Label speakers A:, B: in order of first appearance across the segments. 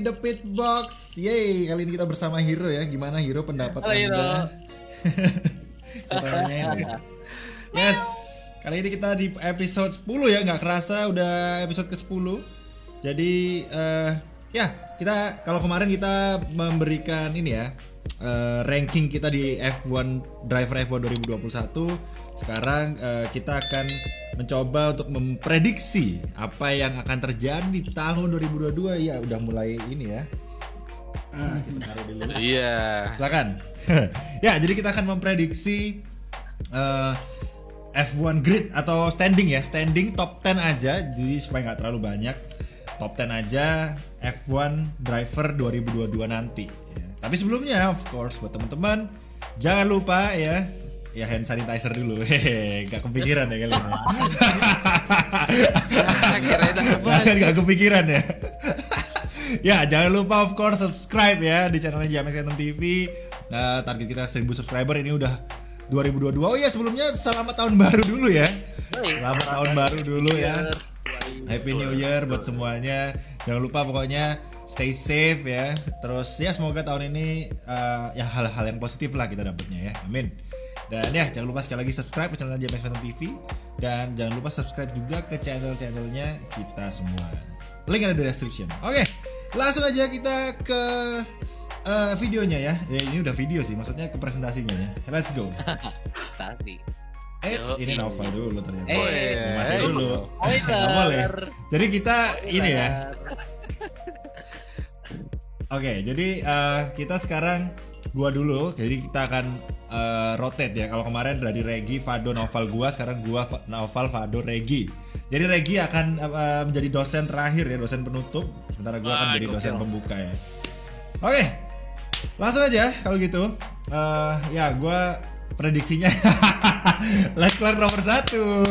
A: di The Pit Box. Yeay, kali ini kita bersama Hiro ya. Gimana Hiro pendapat
B: Halo.
A: Anda? Ini. Yes, kali ini kita di episode 10 ya, nggak kerasa udah episode ke-10. Jadi eh ya, kita kalau kemarin kita memberikan ini ya, eh, ranking kita di F1 driver F1 2021. Sekarang eh, kita akan mencoba untuk memprediksi apa yang akan terjadi di tahun 2022 ya udah mulai ini ya. Nah, kita taruh dulu.
B: Iya.
A: Silakan. ya, jadi kita akan memprediksi eh, F1 grid atau standing ya, standing top 10 aja, jadi supaya nggak terlalu banyak. Top 10 aja F1 driver 2022 nanti. ya. Tapi sebelumnya, of course, buat teman-teman jangan lupa ya, ya hand sanitizer dulu. Hehe, nggak kepikiran ya kalian. ya.
B: Kirain apa?
A: Bahkan gak kepikiran ya. ya jangan lupa of course subscribe ya di channelnya Jamek Random TV. Nah, target kita 1000 subscriber ini udah 2022. Oh iya sebelumnya selamat tahun baru dulu ya. Selamat tahun baru dulu ya. Happy New Year buat semuanya. Jangan lupa pokoknya stay safe ya. Terus ya semoga tahun ini eh, ya hal-hal yang positif lah kita dapatnya ya. Amin. Dan ya jangan lupa sekali lagi subscribe ke channel James Phantom TV dan jangan lupa subscribe juga ke channel-channelnya kita semua. Link ada di description. Oke, langsung aja kita ke eh, videonya ya. Ya ini udah video sih, maksudnya ke presentasinya ya. Let's go.
C: Tadi.
A: Eh, ini. Nova dulu ternyata.
C: Eh,
A: Mati dulu. Boleh. Jadi kita ini ya. Oke, jadi eh, kita sekarang gua dulu. Jadi kita akan eh, rotate ya. Kalau kemarin dari Regi, Fado, Noval gua, sekarang gua Noval, Fado, Regi. Jadi Regi akan eh, menjadi dosen terakhir ya, dosen penutup. Sementara gua akan
C: Wah,
A: jadi dosen
C: gokil.
A: pembuka ya. Oke. Langsung aja kalau gitu. Eh, ya, gua prediksinya Leclerc nomor satu.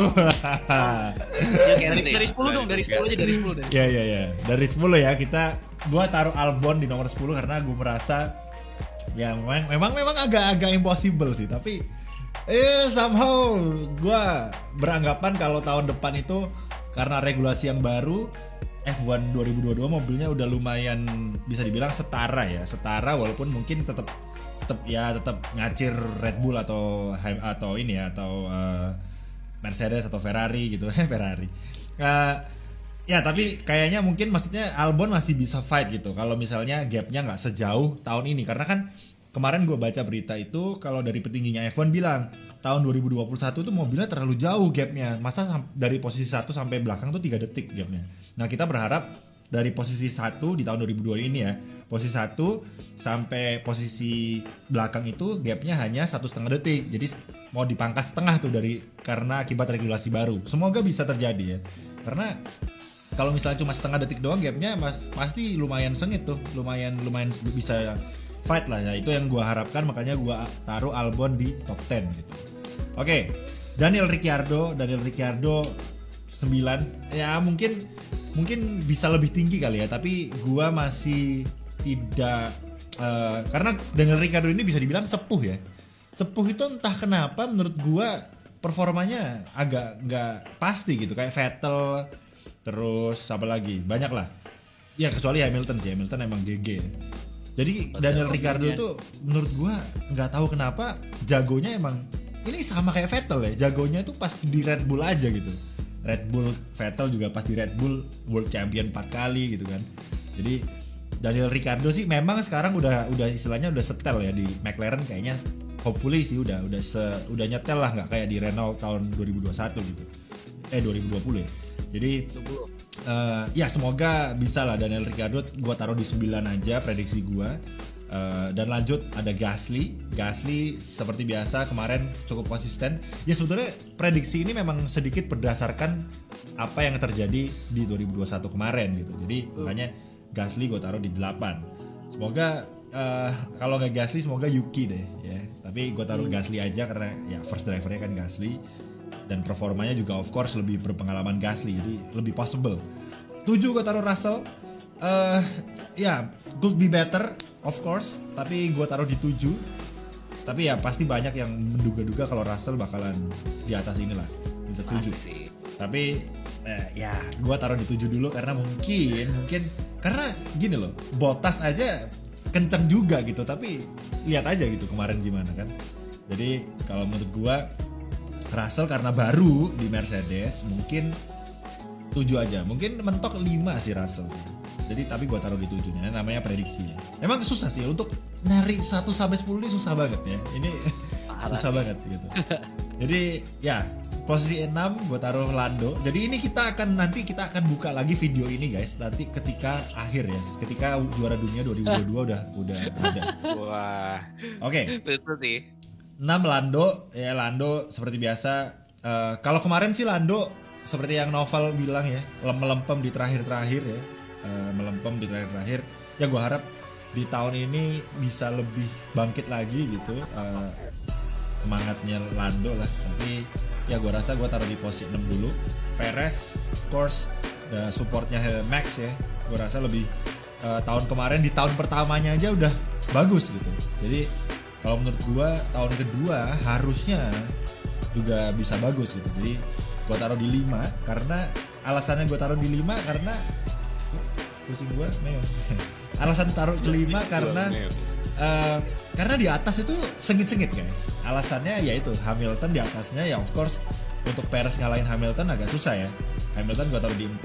B: Dari, dari 10 dong, dari 10 aja dari 10 dari.
A: Ya ya ya. Dari 10 ya kita gua taruh Albon di nomor 10 karena gua merasa ya memang memang, memang agak-agak impossible sih, tapi eh somehow gua beranggapan kalau tahun depan itu karena regulasi yang baru F1 2022 mobilnya udah lumayan bisa dibilang setara ya, setara walaupun mungkin tetap tetap ya tetap ngacir Red Bull atau atau ini ya atau eh, Mercedes atau Ferrari gitu Ferrari. Eh, ya tapi kayaknya mungkin maksudnya Albon masih bisa fight gitu kalau misalnya gapnya nggak sejauh tahun ini. Karena kan kemarin gue baca berita itu kalau dari petingginya F1 bilang tahun 2021 tuh mobilnya terlalu jauh gapnya. Masa dari posisi 1 sampai belakang tuh 3 detik gapnya. Nah kita berharap dari posisi 1 di tahun 2002 ini ya posisi 1 sampai posisi belakang itu gapnya hanya satu setengah detik. Jadi mau dipangkas setengah tuh dari karena akibat regulasi baru. Semoga bisa terjadi ya. Karena kalau misalnya cuma setengah detik doang gapnya mas pasti lumayan sengit tuh. Lumayan lumayan bisa fight lah ya. Itu yang gua harapkan makanya gua taruh Albon di top 10 gitu. Oke Daniel Ricciardo Daniel Ricciardo 9 ya mungkin mungkin bisa lebih tinggi kali ya tapi gua masih tidak eh, karena Daniel Ricciardo ini bisa dibilang sepuh ya. Sepuh itu entah kenapa menurut gua performanya agak nggak pasti gitu. Kayak Vettel terus apa lagi? Banyak lah ya kecuali Hamilton sih. Hamilton emang GG jadi Daniel Ricciardo tuh menurut gua nggak tahu kenapa jagonya emang ini sama kayak Vettel ya. Jagonya tuh pas di Red Bull aja gitu. Red Bull Vettel juga pas di Red Bull World Champion 4 kali gitu kan. Jadi Daniel Ricciardo sih memang sekarang udah udah istilahnya udah setel ya di McLaren kayaknya. Hopefully sih udah udah se, udah nyetel lah nggak kayak di Renault tahun 2021 gitu. Eh 2020 ya jadi eh, ya semoga bisa lah Daniel Ricciardo gua taruh di 9 aja prediksi gua. Eh, dan lanjut ada Gasly. Gasly seperti biasa kemarin cukup konsisten. Ya sebetulnya prediksi ini memang sedikit berdasarkan apa yang terjadi di 2021 kemarin gitu. Jadi makanya Gasly gue taruh di 8 semoga eh, kalau nggak Gasly semoga Yuki deh ya. Tapi gue taruh Gasly aja karena ya first drivernya kan Gasly dan performanya juga of course lebih berpengalaman Gasly jadi lebih possible 7 gue taruh Russell eh ya could be better of course tapi gue taruh di 7 tapi ya pasti banyak yang menduga-duga kalau Russell bakalan di atas inilah di atas 7
C: Pasti sih.
A: tapi Nah, ya, gua taruh di 7 dulu karena mungkin mungkin karena gini loh, Botas aja kenceng juga gitu, tapi lihat aja gitu kemarin gimana kan. Jadi kalau menurut gua Russell karena baru di Mercedes mungkin 7 aja. Mungkin mentok 5 sih Russell sih. Jadi tapi gua taruh di 7 nya namanya prediksi ya. Emang susah sih untuk nyari 1 sampai 10 ini susah banget ya. Ini
C: Parah
A: susah
C: sih.
A: banget gitu. Jadi ya posisi 6 gue taruh Lando. Jadi ini kita akan nanti kita akan buka lagi video ini guys. Nanti ketika akhir ya, ketika juara dunia 2022 udah udah ada.
B: Wah.
A: Oke,
C: Betul sih.
A: 6 Lando ya Lando seperti biasa. Eh, kalau kemarin sih Lando seperti yang Novel bilang ya, lem- melempem di terakhir-terakhir ya, Eh, melempem di terakhir-terakhir. Ya gue harap di tahun ini bisa lebih bangkit lagi gitu. Eh, semangatnya Lando lah tapi ya gue rasa gue taruh di posisi 6 dulu Perez of course eh, supportnya Max ya gue rasa lebih eh, tahun kemarin di tahun pertamanya aja udah bagus gitu jadi kalau menurut gue tahun kedua harusnya juga bisa bagus gitu jadi gue taruh di 5 karena alasannya gue taruh di 5 karena kucing gue meong alasan taruh ke 5 karena Eh, karena di atas itu sengit-sengit guys. Alasannya yaitu Hamilton di atasnya ya of course untuk Perez ngalahin Hamilton agak susah ya. Hamilton gue taruh di 4,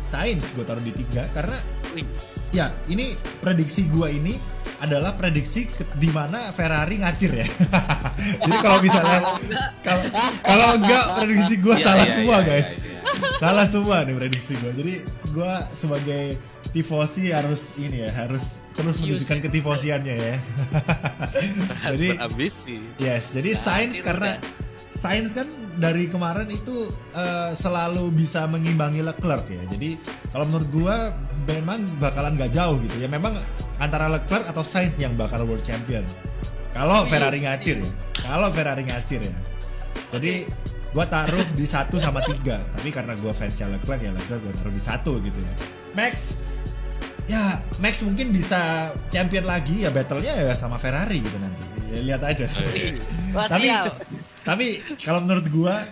A: Sainz gue taruh di 3 karena ya ini prediksi gue ini adalah prediksi di mana Ferrari ngacir ya. Jadi kalau misalnya kalau kalau enggak prediksi gue
B: Iya,
A: salah
B: iya,
A: semua
B: iya,
A: guys.
B: iya, iya.
A: Salah semua nih prediksi gue. Jadi gue sebagai tifosi harus ini ya harus terus menunjukkan ketifosiannya ya. jadi
B: Berambisi.
A: yes, jadi
C: Nah,
A: Sainz
C: itu
A: karena Sainz kan dari kemarin itu eh, selalu bisa mengimbangi Leclerc ya. Jadi kalau menurut gua memang bakalan gak jauh gitu ya. Memang antara Leclerc atau Sainz yang bakal world champion. Kalau Ferrari ngacir ya. Kalau Ferrari ngacir ya. Jadi gua taruh di satu sama tiga. Tapi karena gua fansnya Leclerc ya Leclerc gua taruh di satu gitu ya. Max ya Max mungkin bisa champion lagi ya battle-nya ya sama Ferrari gitu nanti. Ya, lihat aja. Tapi tapi kalau menurut gua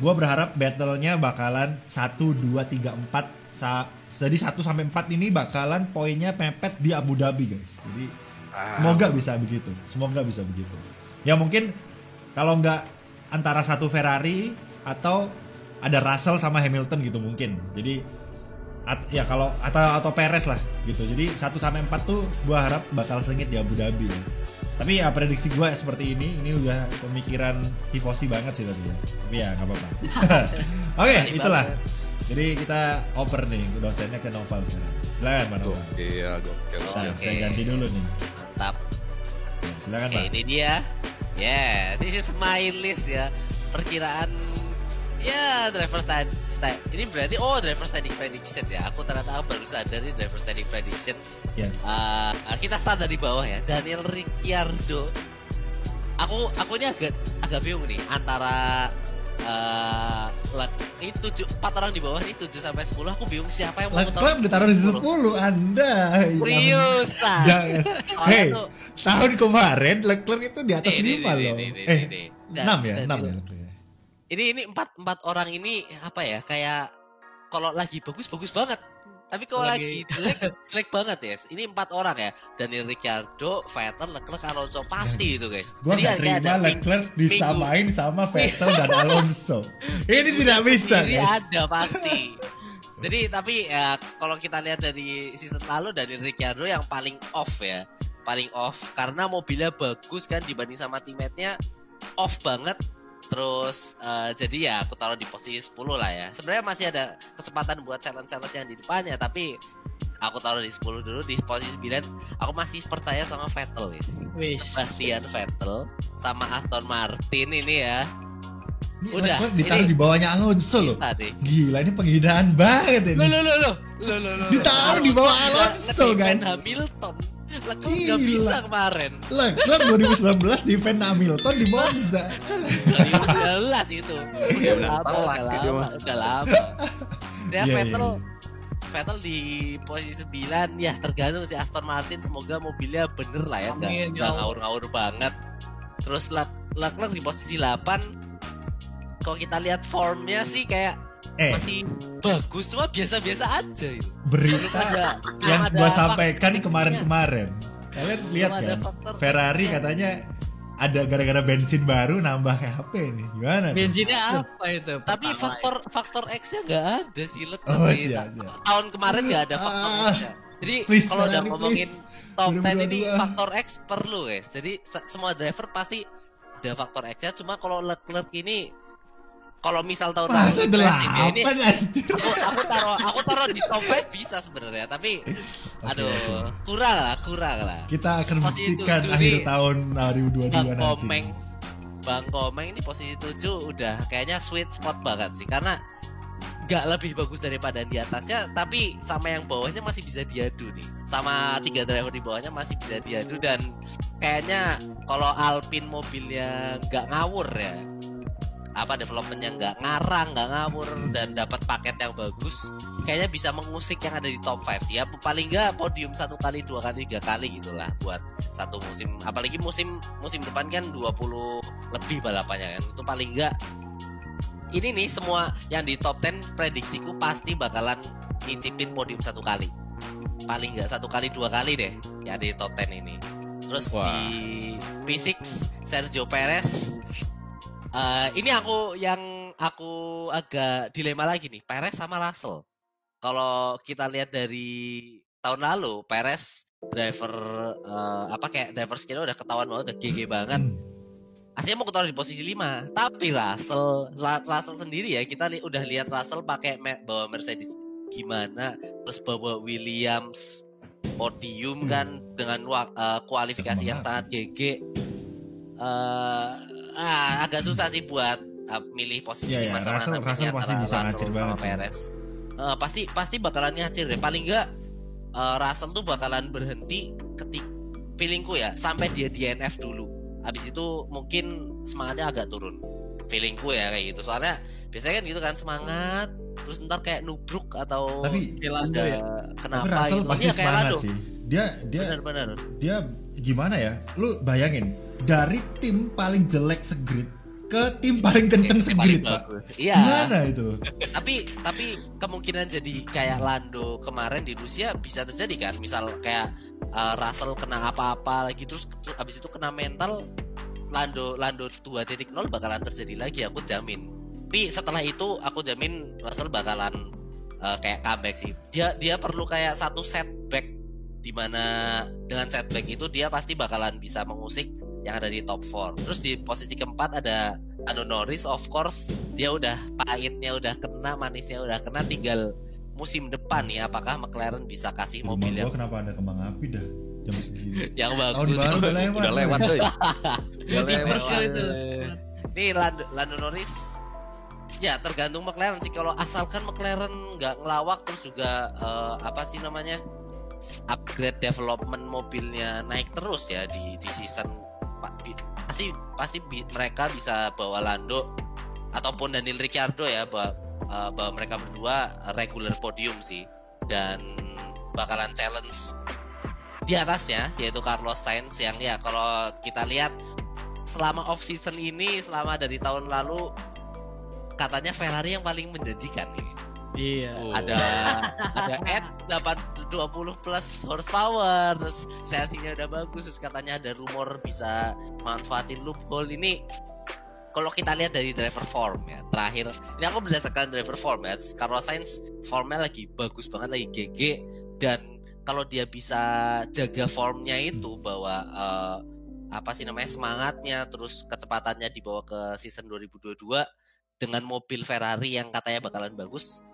A: gua berharap battle-nya bakalan 1 2 3 4 sa jadi 1 sampai 4 ini bakalan poinnya mepet di Abu Dhabi, guys. Jadi semoga bisa begitu. Semoga bisa begitu. Ya mungkin kalau nggak antara satu Ferrari atau ada Russell sama Hamilton gitu mungkin. Jadi at- ya kalau atau atau Perez lah gitu. Jadi 1 sampai 4 tuh gua harap bakal sengit di Abu Dhabi. ya. Tapi ya prediksi gua seperti ini, ini udah pemikiran tifosi banget sih tadi ya. Tapi ya nggak apa-apa. Oke, itulah.
C: banget.
A: Jadi kita oper nih dosennya ke Noval sekarang. Silakan Pak Noval.
B: Gokil, gokil.
A: Nah.
C: Oke.
A: saya ganti dulu nih.
C: Mantap.
A: Ya, silakan
C: Oke,
A: Pak.
C: ini dia. Yeah, this is my list ya. Perkiraan ya driver stand, sta- ini berarti oh driver standing prediction ya. Aku ternyata aku baru sadar ini driver standing prediction.
A: Yes.
C: Uh, kita start dari bawah ya. Daniel Ricciardo. Aku aku ini agak agak bingung nih antara uh, Lek- ini tujuh empat orang di bawah nih 7 sampai 10 aku bingung siapa yang mau
A: Leclerc ditaruh di 10 Anda.
C: Seriusan.
A: Jangan.
C: Tuh-
A: tahun kemarin Leclerc itu di atas
C: Nih, nih,
A: 5
C: nih,
A: loh. Eh, 6 ya,
C: dan
A: 6
C: ini-
A: ya Leclerc. ya.
C: ini ini empat empat orang ini apa ya kayak kalau lagi bagus bagus banget tapi kalau lagi,
B: Lagi-
C: jelek jelek banget ya ini empat orang ya Daniel Ricciardo Vettel Leclerc Alonso pasti itu guys
A: Gua
C: Jadi
A: gak terima
C: ada
A: Leclerc disamain sama Vettel dan Alonso. Ini tidak bisa.
C: Ini
A: guys.
C: ada pasti. Jadi tapi ya kalau kita lihat dari season lalu dari Ricciardo yang paling off ya, paling off karena mobilnya bagus kan dibanding sama teammate-nya off banget. Terus eh, jadi ya aku taruh di posisi 10 lah ya. Sebenarnya masih ada kesempatan buat challenge-challenge yang di depannya tapi aku taruh di 10 dulu di posisi 9 aku masih percaya sama Vettel guys.
B: Wih.
C: Sebastian Vettel sama Aston Martin ini ya.
A: Ini
C: Udah,
A: ditaruh
C: ini-
A: di bawahnya Alonso loh.
C: Deh.
A: Gila ini penghinaan banget ini.
C: lo lo lo lo lo lo.
A: Ditaruh di bawah Alonso, guys.
C: Hamilton. Leclerc nggak bisa kemarin.
A: Leclerc 2019 defend Hamilton di Monza.
C: 2019 itu. Udah lama, udah lama, udah lama. Ya
A: Iya,
C: Vettel
A: iya,
C: Vettel di posisi 9 ya tergantung si Aston Martin semoga mobilnya bener lah ya nggak
B: Amin, ya
C: ngawur-ngawur banget. Terus Lec- Leclerc di posisi 8 kalau kita lihat formnya sih kayak
A: Eh.
C: masih bagus cuma biasa-biasa aja itu.
A: berita
C: ada-
A: yang gua sampaikan kemarin-kemarin. Kalian lihat kan? Ferrari katanya ada gara-gara bensin baru nambah HP nih. Gimana? tuh?
B: Bensinnya apa itu?
C: Tapi
B: Pertalite.
C: faktor faktor X-nya nggak ada sih Lek.
A: Oh, iya,
C: ta-
A: iya.
C: tahun kemarin nggak ada faktor
A: Ah.
C: X-nya. Jadi
A: Please,
C: kalau udah ngomongin
A: please.
C: top 10 ini
A: 2022.
C: faktor X perlu guys. Jadi se- semua driver pasti ada faktor X-nya. Cuma kalau Leclerc ini kalau misal tahun
A: Masa
C: impresif ya, ini
A: delapan
C: aku, aku taruh aku taruh di top 5 bisa sebenarnya tapi aduh
A: oke.
C: kurang lah kurang lah
A: Kita akan
C: Posisi
A: buktikan
C: tujuh
A: akhir
C: nih.
A: tahun 2022
C: Bang
A: nanti.
C: Komeng Bang Komeng ini posisi 7 udah kayaknya sweet spot banget sih karena nggak lebih bagus daripada di atasnya tapi sama yang bawahnya masih bisa diadu nih sama tiga driver di bawahnya masih bisa diadu dan kayaknya kalau Alpine mobilnya nggak ngawur ya apa developmentnya nggak ngarang nggak ngawur dan dapat paket yang bagus kayaknya bisa mengusik yang ada di top 5 sih. Ya paling nggak podium satu kali dua kali tiga kali gitulah buat satu musim. Apalagi musim musim depan kan 20 lebih balapannya kan. Itu paling nggak ini nih semua yang di top 10 prediksiku pasti bakalan nyicipin podium satu kali. Paling nggak satu kali dua kali deh yang di top 10 ini. Terus
B: Wah.
C: di P6 Sergio Perez Eh, ini aku yang aku agak dilema lagi nih Perez sama Russell kalau kita lihat dari tahun lalu Perez driver eh, apa kayak driver skillnya udah ketahuan banget udah GG banget. Artinya mau ketahuan di posisi 5 Tapi Russell Russell sendiri ya Kita li- udah lihat Russell pakai me- bawa Mercedes Gimana Terus bawa Williams Podium
A: Hmm.
C: kan Dengan eh, kualifikasi yang sangat GG Eh, ah, Agak susah sih buat eh, Milih posisi
A: Iya,
C: 5
A: iya,
C: sama
A: Russell-
C: enam ini
A: Russell pasti
C: antara
A: bisa
C: Russell
A: ngacir
C: sama. Perez Eh, Pasti pasti bakalan ngacir deh Paling enggak eh, Russell tuh bakalan berhenti ketik feelingku ya sampai dia DNF dulu habis itu mungkin semangatnya agak turun feelingku ya kayak gitu soalnya biasanya kan gitu kan semangat terus ntar kayak nubruk atau
A: Tapi
C: ada
B: ya.
C: kenapa
A: tapi Russell
C: gitu
A: pasti
C: kayak
A: semangat sih. Dia dia
C: benar-benar
A: dia gimana ya? Lu bayangin dari tim paling jelek segrid ke tim paling kenceng segrid, Pak.
C: iya.
A: Gimana itu?
C: tapi tapi kemungkinan jadi kayak Lando kemarin di Rusia bisa terjadi kan? Misal kayak uh, Russell kena apa-apa lagi terus terus abis itu kena mental Lando Lando 2.0 bakalan terjadi lagi aku jamin. Tapi setelah itu aku jamin Russell bakalan uh, kayak comeback sih. Dia dia perlu kayak satu setback di mana dengan setback itu dia pasti bakalan bisa mengusik yang ada di top 4 terus di posisi keempat ada Lando Norris of course dia udah pahitnya udah kena manisnya udah kena tinggal musim depan nih apakah McLaren bisa kasih
A: Rumah
C: mobil yang,
A: kenapa ada kembang api dah jam segini?
C: yang
A: Tahun
C: bagus
A: baru udah lewat.
B: Udah lewat coy. Udah
C: Udah
B: lewat. itu.
C: Nih Lando, Lando Norris ya tergantung McLaren sih kalau asalkan McLaren nggak ngelawak terus juga eh, apa sih namanya upgrade development mobilnya naik terus ya di di season pasti pasti bi- mereka bisa bawa Lando ataupun Daniel Ricciardo ya bawa, eh, bawa mereka berdua regular podium sih dan bakalan challenge di atasnya yaitu Carlos Sainz yang ya kalau kita lihat selama off season ini selama dari tahun lalu katanya Ferrari yang paling menjanjikan ini
B: Iya.
C: Oh. ada ada Ed dapat 20 plus horsepower. Terus sesinya udah bagus terus katanya ada rumor bisa manfaatin loophole. Ini kalau kita lihat dari driver form ya terakhir. Ini aku berdasarkan driver form ya Carlos Sainz formnya lagi bagus banget lagi GG dan kalau dia bisa jaga formnya itu bahwa eh, apa sih namanya semangatnya terus kecepatannya dibawa ke season 2022 dengan mobil Ferrari yang katanya bakalan bagus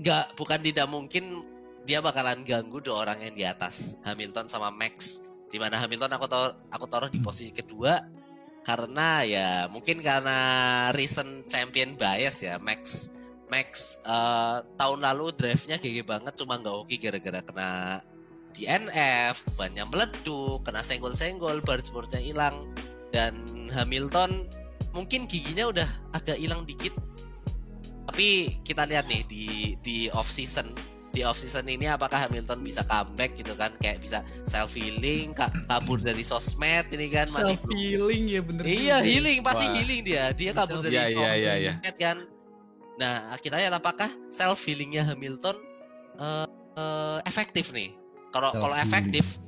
C: nggak bukan tidak mungkin dia bakalan ganggu dua orang yang di atas Hamilton sama Max. Di mana Hamilton aku taruh aku taruh di posisi kedua karena ya mungkin karena recent champion bias ya Max. Max eh, tahun lalu drive-nya GG banget cuma nggak oke gara-gara kena DNF banyak meleduk kena senggol-senggol boards-boardsnya hilang. Dan Hamilton mungkin giginya udah agak hilang dikit. Tapi kita lihat nih di di off season di off season ini apakah Hamilton bisa comeback gitu kan kayak bisa self healing kabur dari sosmed ini kan masih
B: Self healing ya bener.
C: iya
B: juga.
C: healing pasti
B: Wah.
C: healing dia dia kabur dari
B: Iya,
C: sosmed
B: iya, iya, iya.
C: kan Nah, kita lihat apakah self healingnya Hamilton eh, eh, efektif nih. Kalau kalau efektif,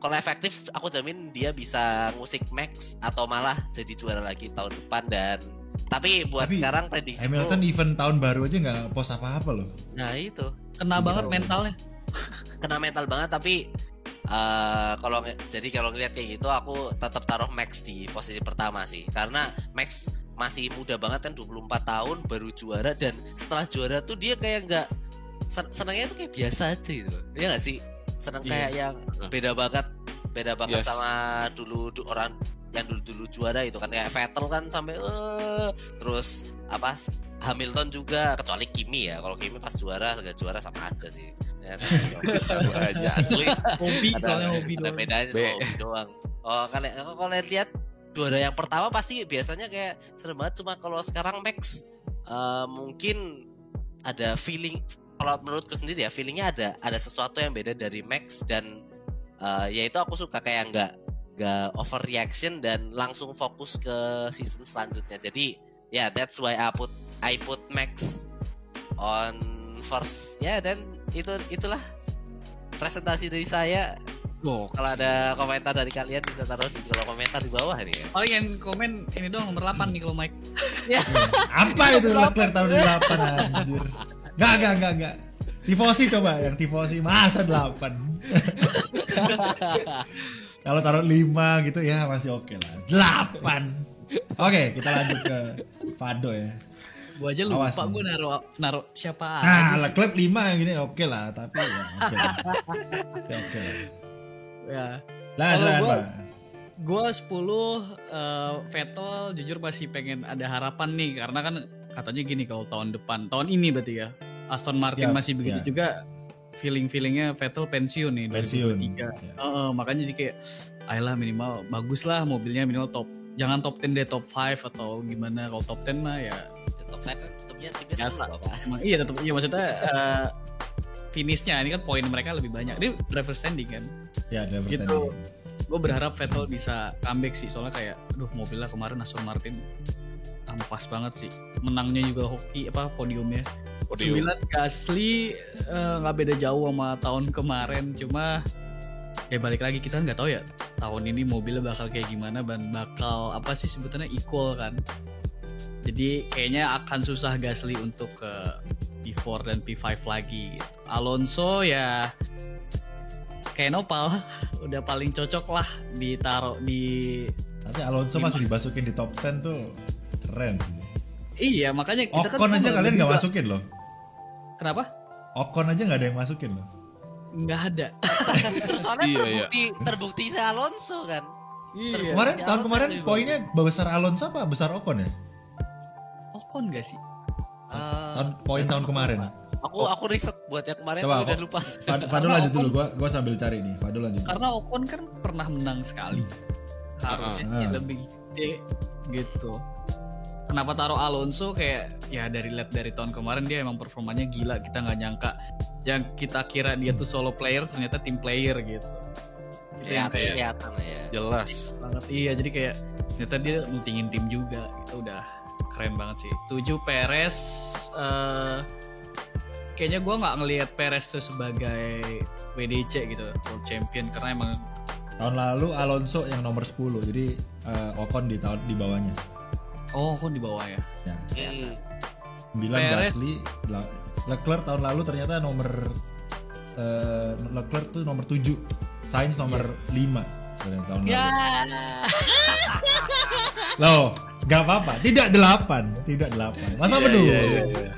C: kalau efektif, aku jamin dia bisa musik max atau malah jadi juara lagi tahun depan dan tapi buat
A: Tapi
C: sekarang prediksi
A: Hamilton event tahun baru aja nggak post apa-apa loh.
C: nah itu
B: Kena
A: Bisa
B: banget
A: loh.
B: mentalnya.
C: kena mental banget tapi eh kalau jadi kalau ngeliat kayak gitu aku tetap taruh Max di posisi pertama sih karena Max masih muda banget kan 24 tahun baru juara dan setelah juara tuh dia kayak nggak sen- senangnya tuh kayak biasa aja gitu ya nggak sih seneng
B: Iya.
C: kayak yang beda banget beda banget
D: Yes.
C: sama dulu du- orang yang dulu dulu juara itu kan kayak Vettel kan sampai eh terus apa Hamilton juga kecuali Kimi ya kalau Kimi pas juara gak juara sama aja sih ya, kan?
D: Sama aja asli.
B: Hobi
C: ada,
B: soalnya hobi
C: ada
B: doang.
C: bedanya
D: Be.
C: cuma hobi doang oh kalian kalau kalian lihat juara yang pertama pasti biasanya kayak serem banget cuma kalau sekarang Max eh, mungkin ada feeling kalau menurutku sendiri ya feelingnya ada ada sesuatu yang beda dari Max dan eh, ya itu aku suka kayak nggak nggak overreaction dan langsung fokus ke season selanjutnya jadi ya that's why I put I put Max on first ya dan itu itulah presentasi dari saya
D: Oh,
C: kalau ada komentar dari kalian bisa taruh di kolom komentar di bawah nih ya.
B: Paling yang komen ini doang nomor 8 nih kalau Mike.
A: Apa itu Leclerc tahun 8 anjir. Enggak, enggak, enggak, enggak. Tifosi coba yang tifosi masa 8. Kalau taruh 5 gitu ya masih oke lah. 8. Oke, kita lanjut ke Fado ya.
B: Gua aja lupa
A: Awas
B: gua naruh naruh siapa
A: Nah,
B: aja.
A: Leclerc 5 gini oke lah, tapi ya oke. lah. Ya, Oke lah.
B: Ya.
A: Lah, silakan,
B: gua-
A: Pak.
B: Gua 10 eh, Vettel jujur masih pengen ada harapan nih karena kan katanya gini kalau tahun depan, tahun ini berarti ya. Aston Martin
A: Ya,
B: masih begitu
A: ya.
B: juga feeling-feelingnya Vettel pensiun nih
A: Pensiun.
B: 2023.
A: Ya.
B: Heeh, makanya jadi kayak ayolah minimal bagus lah mobilnya minimal top jangan top 10 deh top 5 atau gimana kalau top 10 mah ya
C: Top 10 kan timnya timnya
B: Biasa.
C: 10 Bapak.
B: emang iya tetap iya maksudnya eh, finishnya ini kan poin mereka lebih banyak ini driver standing kan
A: Ya, ada
B: Gitu.
A: pertandingan.
B: gue berharap Vettel bisa comeback sih soalnya kayak aduh mobilnya kemarin Aston Martin ampas banget sih. Menangnya juga hoki apa podiumnya.
D: Podium.
B: 9 Gasly eh, nggak beda jauh sama tahun kemarin. Cuma ya balik lagi kita nggak tahu ya tahun ini mobilnya bakal kayak gimana dan bakal apa sih sebutannya equal kan. Jadi kayaknya akan susah Gasly untuk ke P4 dan P5 lagi. Gitu. Alonso ya kayak Nopal udah paling cocok lah ditaruh di
A: Tapi Alonso masih dimasukin di top 10 tuh keren sih.
B: iya makanya kita kan
A: Ocon aja
B: ngomong
A: kalian nggak masukin loh.
B: kenapa
A: Ocon aja nggak ada yang masukin loh.
B: nggak ada
C: Terus soalnya
D: Iya, iya.
C: terbukti terbukti saya Alonso kan.
B: iya
A: Kemarin
C: si
A: tahun
C: Alonso
A: kemarin
C: lebih
A: poinnya besar Alonso apa besar Ocon ya?
B: Ocon gak sih
C: Eh,
A: Tahun poin tahun kemarin.
C: Aku aku riset buat yang kemarin
A: Coba,
C: aku udah lupa.
A: Fad- Fadul lanjut dulu, gua gua sambil cari nih. Fadul lanjut.
B: karena Ocon kan pernah menang sekali harusnya
A: Ah.
B: sih
A: Ah.
B: lebih gede gitu kenapa taruh Alonso kayak ya dari lihat dari tahun kemarin dia emang performanya gila kita nggak nyangka yang kita kira dia tuh solo player ternyata tim player gitu itu yang
C: Kelihatan,
B: kayak
C: kelihatan ya.
D: Jelas.
B: banget iya jadi kayak ternyata dia mentingin tim juga itu udah keren banget sih tujuh Perez eh kayaknya gua nggak ngelihat Perez tuh sebagai WDC gitu World Champion karena emang
A: Tahun lalu Alonso yang nomor 10. Jadi eh, Ocon di tahun di bawahnya.
B: Oh kok di bawah ya
A: Ya.
C: Hmm.
A: 9
B: Perez.
A: Gasly, Leclerc tahun lalu ternyata nomor eh, Leclerc tuh nomor 7. Sainz nomor 5 pada tahun
B: ya
A: lalu. Loh, nggak apa-apa. Tidak 8, tidak 8. Masa
D: Iya,
A: betul?
D: iya, iya, iya.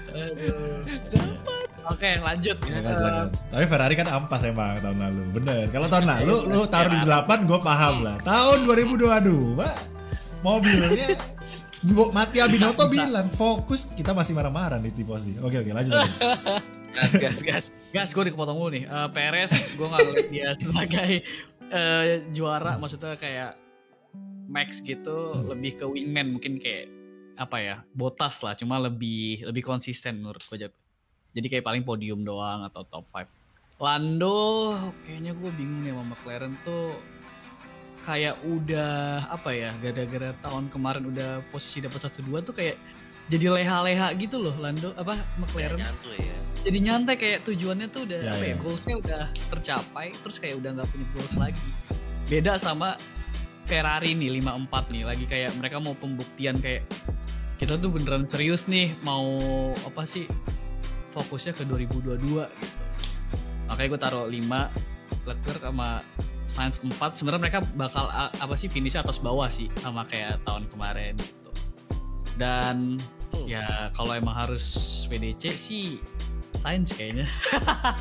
B: oke lanjut
A: Silakan, silakan. Tapi Ferrari kan ampas emang tahun lalu. Bener. Kalau tahun lalu lu taruh di 8 gue paham lah. Tahun 2022, Pak. Mobilnya Mati Abinoto
B: bisa.
A: bilang fokus kita masih marah-marah nih tifosi. Oke oke lanjut. lanjut.
D: Gas, gas, gas.
B: Gas, gue dikepotong dulu nih. Eh, Perez, gue nggak ngeliat dia sebagai eh, juara, maksudnya kayak Max gitu, lebih ke wingman mungkin kayak apa ya, botas lah, cuma lebih lebih konsisten menurut gue. Jadi kayak paling podium doang atau top 5. Lando, kayaknya gue bingung nih sama McLaren tuh kayak udah apa ya gara-gara tahun kemarin udah posisi dapat satu dua tuh kayak jadi leha-leha gitu loh Lando. Apa
C: Ya,
B: McLaren
C: nyantuy ya.
B: jadi nyantai kayak tujuannya tuh udah
A: Ya,
B: apa ya
A: ya.
B: goalsnya udah tercapai terus kayak udah nggak punya goals lagi. Beda sama Ferrari nih 54 nih. Lagi kayak mereka mau pembuktian kayak kita tuh beneran serius nih mau apa sih fokusnya ke 2022 gitu. Makanya gue taruh 5 Leclerc sama Sainz 4 sebenarnya mereka bakal apa sih finishnya atas bawah sih sama kayak tahun kemarin gitu. Dan
C: Hmm.
B: ya kalau emang harus VDC sih Sainz kayaknya.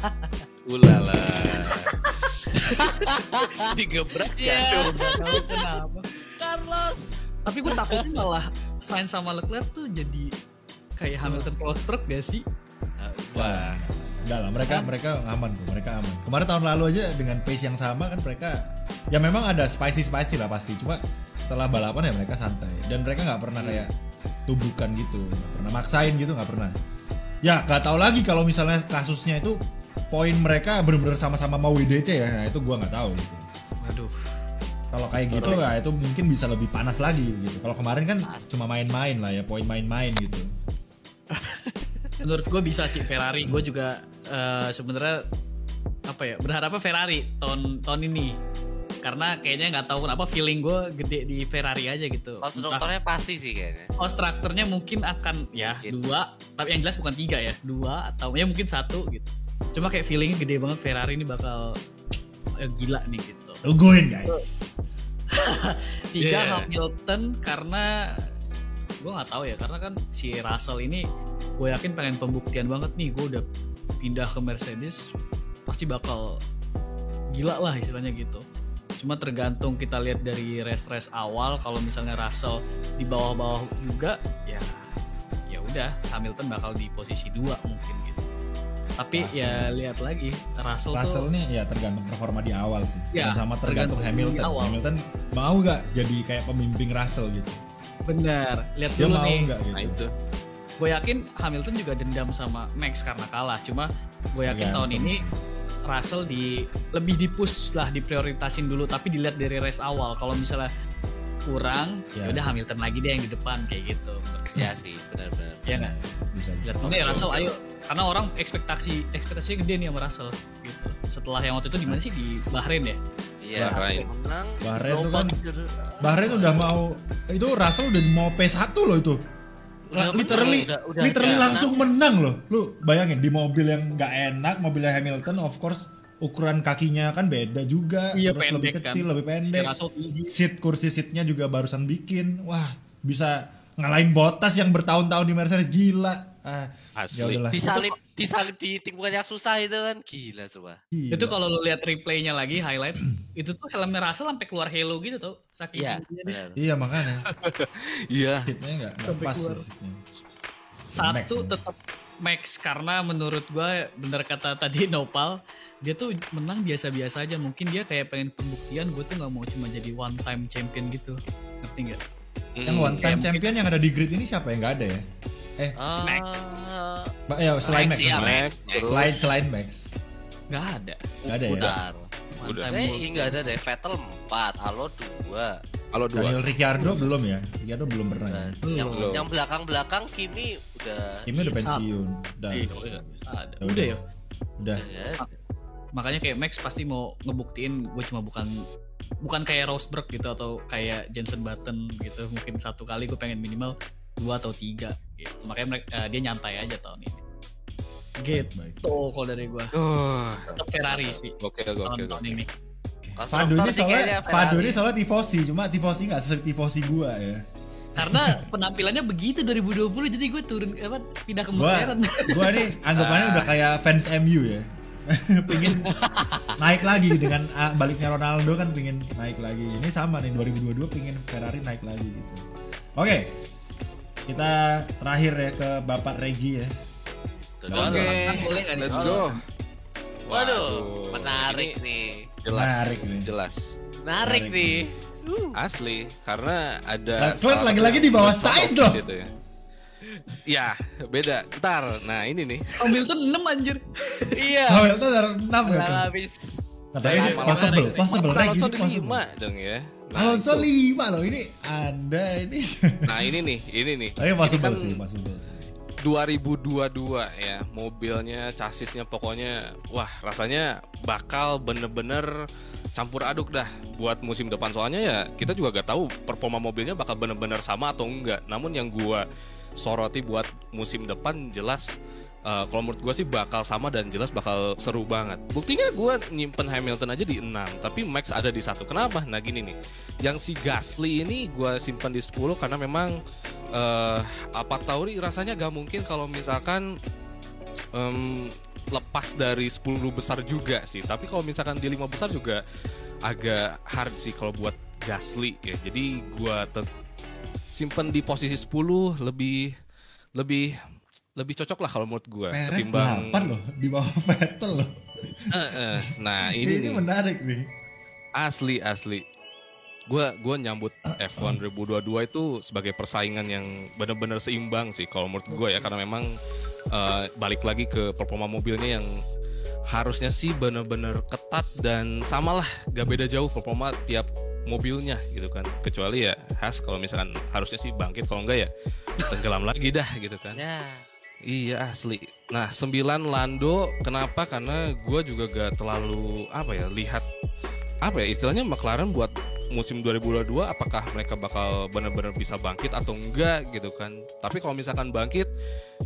D: Ulala. Digebrak
B: tahu kenapa.
C: Carlos.
B: tapi gue takutnya malah Sainz sama Leclerc tuh jadi kayak Hamilton Rosberg gak sih?
A: Wah, enggak lah mereka mereka aman kok, mereka aman. Kemarin tahun lalu aja dengan pace yang sama kan mereka ya memang ada spicy spicy lah pasti, cuma setelah balapan ya mereka santai dan mereka nggak pernah kayak tubukan gitu, nggak pernah maksain gitu nggak pernah. Ya nggak tahu lagi kalau misalnya kasusnya itu poin mereka benar-benar sama-sama mau WDC ya, nah itu gua nggak tahu. Gitu.
B: waduh
A: Kalau kayak gitu ya itu mungkin bisa lebih panas lagi gitu. Kalau kemarin kan cuma main-main lah ya, poin main-main gitu.
B: menurut gue bisa sih Ferrari gue juga eh, sebenarnya apa ya berharapnya Ferrari tahun tahun ini karena kayaknya nggak tahu kenapa feeling gue gede di Ferrari aja gitu
C: Konstruktornya pasti sih kayaknya.
B: konstruktornya mungkin akan ya
C: Mungkin.
B: dua tapi yang jelas bukan tiga ya dua atau ya mungkin satu gitu cuma kayak feelingnya gede banget Ferrari ini bakal eh, gila nih gitu
A: Tungguin guys.
B: tiga
D: Yeah.
B: Hamilton karena gue nggak tahu ya karena kan si Russell ini gue yakin pengen pembuktian banget nih gue udah pindah ke Mercedes pasti bakal gila lah istilahnya gitu cuma tergantung kita lihat dari race-race awal kalau misalnya Russell di bawah-bawah juga ya ya udah Hamilton bakal di posisi dua mungkin gitu tapi
A: Russell.
B: ya lihat lagi Russell,
A: Russell
B: tuh
A: nih ya tergantung performa di awal sih.
B: Ya,
A: Dan sama tergantung,
B: tergantung
A: Hamilton. Hamilton mau nggak jadi kayak pembimbing Russell gitu?
B: Bener lihat dulu
A: mau
B: nih
A: gitu?
D: Nah itu.
B: gue yakin Hamilton juga dendam sama Max karena kalah cuma gue yakin
A: Tergantung.
B: tahun ini Russell di lebih dipush lah diprioritasin dulu tapi dilihat dari race awal kalau misalnya kurang
A: Ya.
B: udah Hamilton lagi deh yang di depan kayak gitu
C: Ya sih, benar-benar.
B: ya nggak
A: Bisa bisa.
B: jatuhnya ya Russell ayo karena orang ekspektasi ekspektasinya gede nih sama Russell gitu setelah yang waktu itu di mana sih di Bahrain ya
C: Iya,
D: Bahrain.
C: menang.
A: Bahrain
C: snowball.
A: kan- Bahrain udah mau itu Russell udah mau P1 loh itu.
C: Udah
A: literally
C: menang, udah- udah
A: literally langsung menang loh. Lu bayangin di mobil yang nggak enak, mobilnya Hamilton of course ukuran kakinya kan beda juga,
B: Iya,
A: terus lebih
B: kan.
A: kecil, lebih pendek. Seat kursi seatnya juga barusan bikin. Wah, bisa ngalahin Bottas yang bertahun-tahun di Mercedes gila. Ah,
D: Asli.
A: ya.
C: Disalip, disalip di tikungan yang susah itu kan gila coba.
A: Gila.
B: itu kalau lu lihat replaynya lagi highlight itu tuh helmnya Russell sampai keluar halo gitu tuh saking
C: Iya.
A: Iya makanya
D: Iya.
A: hitnya nggak nggak
B: Sampai
A: pas
B: satu
A: Max ya.
B: tetap Max karena menurut gue bener kata tadi Nopal dia tuh menang biasa-biasa aja mungkin dia kayak pengen pembuktian gue tuh nggak mau cuma jadi one time champion gitu ngerti nggak
A: Yang one time
B: kayak
A: champion yang ada di grid ini siapa yang nggak ada ya? Eh,
C: Ah,
B: Max.
A: Ba- ya selain Max.
C: Max, iya. Max.
A: Selain selain Max.
B: nggak ada
A: Nggak ada ya?
D: Udah.
C: Eh,
B: gold.
C: enggak ada deh. Vettel 4, Halo 2.
D: kalau dua.
A: Daniel Ricciardo belum ya? Ricciardo belum pernah. ya?
B: Belum.
C: Yang
D: Belum.
C: yang belakang-belakang Kimi udah
A: Kimi udah pensiun. Udah.
B: Iya, iya. ada.
A: Ya
B: udah ya
A: Udah.
C: Ya,
B: makanya kayak Max pasti mau ngebuktiin gue cuma bukan bukan kayak Rosberg gitu atau kayak Jensen Button gitu mungkin satu kali gue pengen minimal dua atau tiga gitu makanya mereka, eh, dia nyantai aja tahun ini gitu kalau dari gue
D: Oh,
B: tetap Ferrari sih
D: gokil
B: tahun,
D: gokil
B: tahun
D: gokil.
B: ini
C: konstruktor
A: ini
C: sih kayaknya
A: soalnya
C: Ferrari.
A: ini soalnya tifosi, cuma tifosi nggak seperti tifosi gua ya.
B: karena penampilannya begitu 2020 jadi gue turun apa pindah ke
A: Gua,
B: McLaren
A: gua nih anggapannya udah kayak fans MU ya. pingin naik lagi dengan ah, baliknya Ronaldo kan pingin naik lagi. Ini sama nih 2022 pingin Ferrari naik lagi gitu. Oke. Kita terakhir ya ke Bapak Regi ya.
D: Oke.
B: Nih?
D: Let's go.
C: Waduh,
D: Waduh,
C: menarik
D: ini
C: nih.
D: Jelas.
A: Menarik nih.
D: Jelas.
C: Menarik
A: Menarik
C: nih.
D: Asli karena ada
A: Nah,
D: salah
A: lagi-lagi di bawah
D: top
A: loh.
D: situ ya. Ya, beda. Ntar, nah ini nih.
B: Hamilton 6 anjir
C: Iya.
A: Hamilton ada 6
C: Udah
A: ya.
C: habis.
A: Katanya
B: Saya-
A: possible, possible, ranking
D: Alonso di
A: possible.
D: lima dong ya. Nah,
A: Alonso
D: itu.
A: lima loh ini Anda ini.
D: Nah ini nih, ini nih.
A: Tapi
D: Ini
A: possible
D: kan
A: sih, possible sih.
D: 2022 ya mobilnya chassisnya pokoknya wah rasanya bakal bener-bener campur aduk dah buat musim depan soalnya ya kita juga gak tahu performa mobilnya bakal bener-bener sama atau enggak namun yang gua soroti buat musim depan jelas eh, kalau menurut gua sih bakal sama dan jelas bakal seru banget buktinya gua nyimpen Hamilton aja di 6 tapi Max ada di satu kenapa nah gini nih yang si Gasly ini gua simpan di 10 karena memang eh apa Tauri rasanya gak mungkin kalau misalkan em, lepas dari 10 besar juga sih. Tapi kalau misalkan di lima besar juga agak hard sih kalau buat Gasly ya. Jadi gua tet- simpen di posisi 10 lebih lebih lebih cocok lah kalau menurut gua
A: Perez
D: ketimbang
A: 8 loh di bawah Vettel loh.
D: Nah,
A: Ini,
D: ini, nih
A: menarik nih.
D: asli asli gua gua nyambut F1 2022 itu sebagai persaingan yang benar-benar seimbang sih kalau menurut gue ya karena memang eh, balik lagi ke performa mobilnya yang harusnya sih benar-benar ketat dan samalah gak beda jauh performa tiap mobilnya gitu kan kecuali ya Has kalau misalkan harusnya sih bangkit kalau enggak ya tenggelam lagi dah gitu kan
C: Ya.
D: Iya asli. Nah 9 Lando kenapa? Karena gue juga gak terlalu apa ya lihat apa ya istilahnya McLaren buat musim 2022 apakah mereka bakal benar-benar bisa bangkit atau enggak gitu kan. Tapi kalau misalkan bangkit,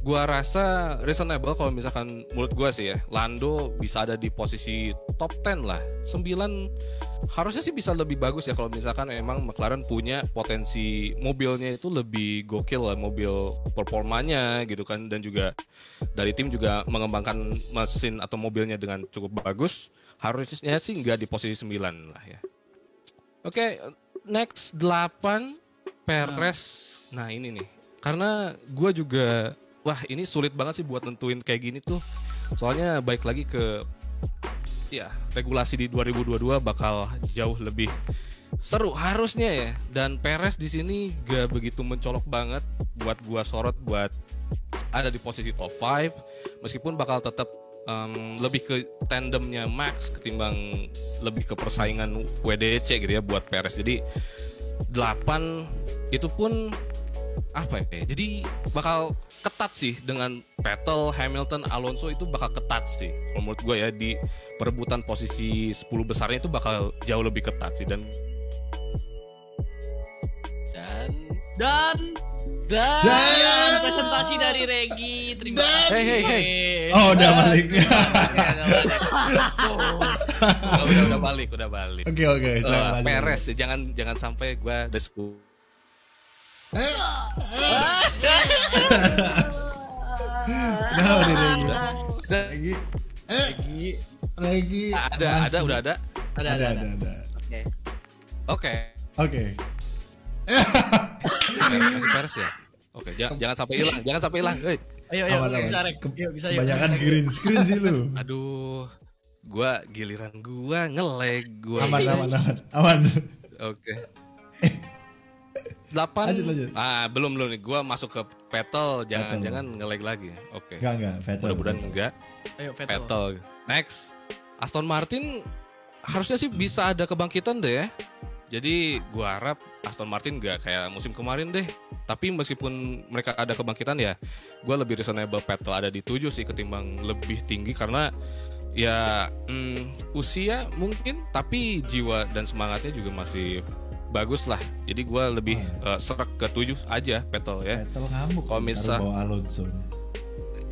D: gua rasa reasonable kalau misalkan menurut gua sih ya Lando bisa ada di posisi top 10 lah. 9 harusnya sih bisa lebih bagus ya kalau misalkan memang McLaren punya potensi mobilnya itu lebih gokil lah mobil performanya gitu kan dan juga dari tim juga mengembangkan mesin atau mobilnya dengan cukup bagus harusnya sih nggak di posisi 9 lah ya oke next 8 Perez. Nah ini nih. Karena gue juga wah ini sulit banget sih buat nentuin kayak gini tuh. Soalnya baik lagi ke ya regulasi di 2022 bakal jauh lebih seru harusnya ya. Dan Perez di sini gak begitu mencolok banget buat gua sorot buat ada di posisi top 5 meskipun bakal tetap em, lebih ke tandemnya Max ketimbang lebih ke persaingan WDC gitu ya buat Perez. Jadi 8 itu pun apa ya? Jadi bakal ketat sih dengan Vettel, Hamilton, Alonso itu bakal ketat sih. Menurut gue ya di perebutan posisi 10 besarnya itu bakal jauh lebih ketat sih. Dan
C: Dan
B: Dan
C: dan
B: sekian presentasi dari Regi. Terima kasih.
D: Hey, hey, hey.
A: Oh udah balik.
D: udah, udah, udah balik udah balik
A: Oke oke.
D: Eh, ya, jangan jangan sampai gue udah 10
A: Eh, Kenapa nih Regi? Regi. Eh, Regi.
D: ada ada udah ada
B: Ada,
A: Ada
B: ada,
A: ada ada.
C: Oke.
D: oke
A: Oke.
D: Masih Perez ya oke jangan, jangan sampai hilang jangan sampai hilang Hei.
B: Ayo, ayo,
A: Aman,
B: bisa Rek. Yuk, bisa yuk.
A: Kebanyakan green screen sih lu.
D: aduh gua giliran gua ngelag gua
A: Aman aman aman. Aman.
D: Oke. Delapan.
A: Lanjut, lanjut.
D: Ah, belum belum nih. Gua masuk ke Vettel, jangan
A: Vettel.
D: jangan nge-lag lagi. Oke.
A: Enggak enggak. Vettel.
D: Mudah-mudahan enggak.
B: Ayo, Vettel.
D: Vettel. Next. Aston Martin harusnya sih bisa ada kebangkitan deh ya. Jadi gua harap Aston Martin nggak kayak musim kemarin deh. Tapi meskipun mereka ada kebangkitan ya, gua lebih reasonable Vettel ada di 7 sih ketimbang lebih tinggi karena ya hmm, usia mungkin tapi jiwa dan semangatnya juga masih bagus lah. Jadi gua lebih eh, serak ke 7 aja Vettel ya.
A: Vettel ngamuk.
D: Kalau misal-
A: bawa Alonso.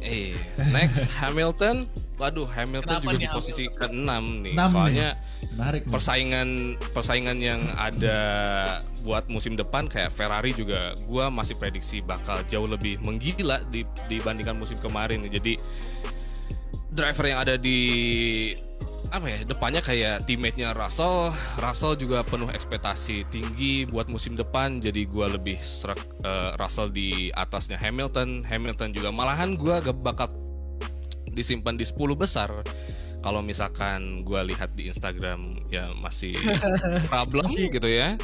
D: Eh, next Hamilton. Waduh, Hamilton
B: Kenapa
D: juga
B: nih
D: di posisi ke-6 nih.
A: Enam nih.
D: Soalnya
A: Menarik nih.
D: persaingan persaingan yang ada buat musim depan kayak Ferrari juga gua masih prediksi bakal jauh lebih menggila di, dibandingkan musim kemarin jadi driver yang ada di apa ya depannya kayak teammate-nya Russell Russell juga penuh ekspektasi tinggi buat musim depan jadi gua lebih serak eh, Russell di atasnya Hamilton Hamilton juga malahan gua gak bakal disimpan di 10 besar. Kalau misalkan gua lihat di Instagram ya masih problem gitu ya.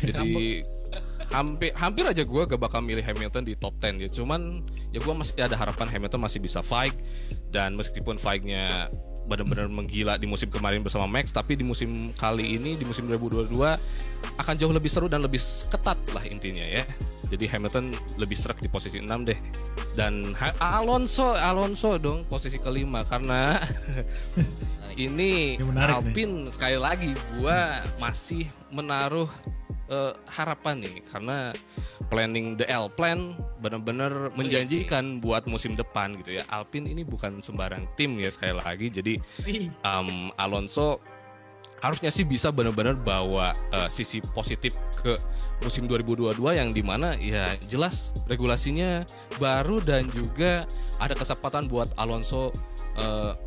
D: Jadi hampir hampir aja gua gak bakal milih Hamilton di top 10 ya. Cuman ya gua masih ada harapan Hamilton masih bisa fight. Dan meskipun fight-nya benar-benar menggila di musim kemarin bersama Max tapi di musim kali ini di musim 2022 akan jauh lebih seru dan lebih ketat lah intinya ya jadi Hamilton lebih serak di posisi 6 deh dan Ha- Alonso Alonso dong posisi kelima karena ini
A: Ini menarik nih.
D: Alpine sekali lagi gua masih menaruh eh, harapan nih karena planning the L plan benar-benar menjanjikan buat musim depan gitu ya. Alpine ini bukan sembarang tim ya sekali lagi. Jadi um, Alonso harusnya sih bisa benar-benar bawa uh, sisi positif ke musim 2022 yang di mana ya jelas regulasinya baru dan juga ada kesempatan buat Alonso uh,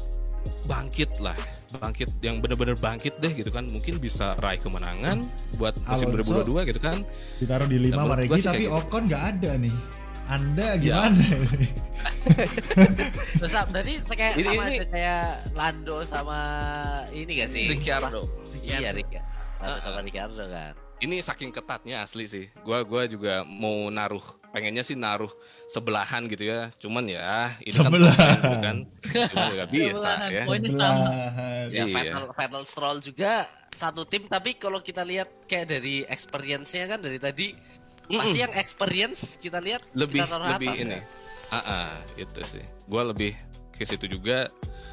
D: bangkit lah bangkit yang benar-benar bangkit deh gitu kan mungkin bisa raih kemenangan buat musim
A: Alonso
D: 2022 gitu kan
A: Ditaruh di 5
D: Ya,
A: sama
D: menurut
A: Regi
D: gua sih
A: tapi
D: gitu.
A: Ocon nggak ada nih. Anda
D: Ya.
A: gimana?
C: Terus ah, berarti kayak
D: Ini-
C: sama
D: ini-
C: aja kayak Lando sama ini gak sih?
D: Ricciardo
C: Iya, Rick. Lando sama Ricciardo kan.
D: Ini saking ketatnya asli sih. Gua gua juga mau naruh pengennya sih naruh sebelahan gitu ya. Cuman ya ini
A: Sebelahan.
D: kan top 10 gitu kan. Cuma nggak bisa
B: Sebelahan.
D: ya.
B: Poinnya sama.
A: Belahan.
C: Ya
D: Iya.
C: Vettel, Vettel Stroll juga satu tim tapi kalau kita lihat kayak dari experience-nya kan dari tadi pasti yang experience kita lihat
D: Lebih
C: kita
D: lebih
C: atas
D: ini.
C: ya.
D: Ah, ah, itu sih. Gua lebih ke situ juga.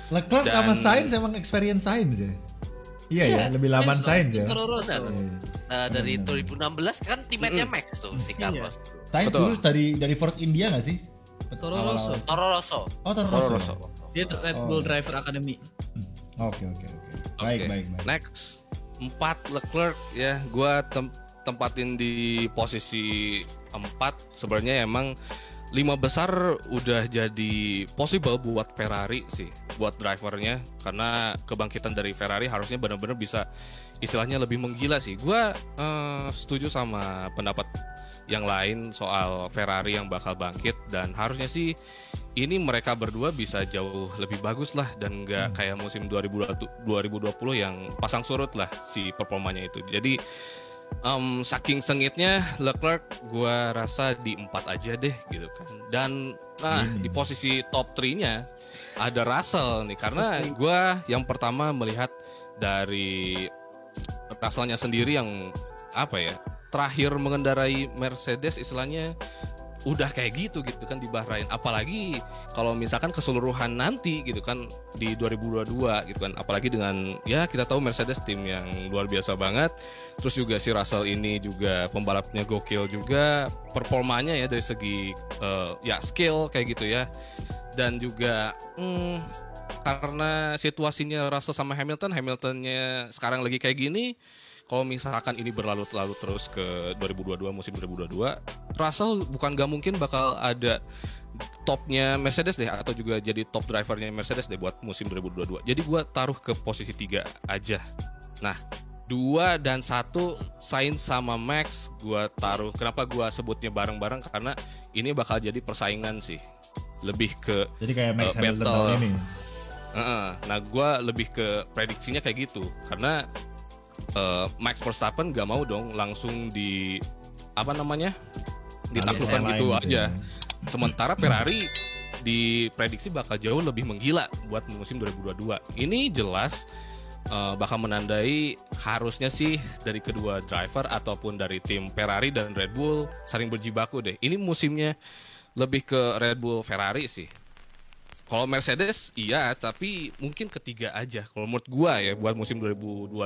A: Leclerc
D: Dan-
A: sama Sainz emang experience Sainz ya. Iya ya, lebih laman Sainz ya. Iya.
C: Nah, dari 2016 kan timetnya Max tuh si Carlos.
A: Sainz
D: Betul.
A: dulu dari dari Force India nggak sih?
B: Toro. Rosso.
C: Toro Rosso.
A: Oh, Toro
D: Toro
A: Rosso.
B: Dia Red
A: Oh.
B: Bull Driver Academy.
A: Oke, oke, oke. Baik, baik, baik.
D: Next, 4 Leclerc ya, gua tem- tempatin di posisi 4 sebenarnya emang lima besar udah jadi possible buat Ferrari sih, buat drivernya karena kebangkitan dari Ferrari harusnya benar-benar bisa istilahnya lebih menggila sih. Gua eh, setuju sama pendapat yang lain soal Ferrari yang bakal bangkit dan harusnya sih ini mereka berdua bisa jauh lebih bagus lah dan nggak kayak musim 2020 2020 yang pasang surut lah si performanya itu. Jadi em, saking sengitnya Leclerc gua rasa di empat aja deh gitu kan. Dan nah
A: Ini.
D: di posisi top 3-nya ada Russell nih karena gua yang pertama melihat dari Russellnya sendiri yang apa ya terakhir mengendarai Mercedes istilahnya udah kayak gitu gitu kan di Bahrain apalagi kalau misalkan keseluruhan nanti gitu kan di 2022 gitu kan. Apalagi dengan ya kita tahu Mercedes tim yang luar biasa banget. Terus juga si Russell ini juga pembalapnya gokil juga. Performanya ya dari segi eh, ya skill kayak gitu ya. Dan juga hmm, karena situasinya Russell sama Hamilton Hamiltonnya sekarang lagi kayak gini kalau misalkan ini berlalu-lalu terus ke 2022 musim 2022 Russell bukan gak mungkin bakal ada topnya Mercedes deh atau juga jadi top drivernya Mercedes deh buat musim 2022 jadi gua taruh ke posisi 3 aja nah dua dan satu Sainz sama Max gua taruh kenapa gua sebutnya bareng-bareng karena ini bakal jadi persaingan sih lebih ke
A: Jadi kayak Max
D: Eh,
A: Hamilton
D: battle.
A: ini.
D: Heeh. Nah, gue lebih ke prediksinya kayak gitu karena eh, Max Verstappen gak mau dong langsung di apa namanya ditaklukkan gitu
A: gitu
D: aja.
A: ya.
D: Sementara Ferrari diprediksi bakal jauh lebih menggila buat musim 2022. Ini jelas eh, bakal menandai harusnya sih dari kedua driver ataupun dari tim Ferrari dan Red Bull saling berjibaku deh. Ini musimnya lebih ke Red Bull Ferrari sih. Kalau Mercedes iya, tapi mungkin ketiga aja. Kalau menurut gua ya buat musim 2022.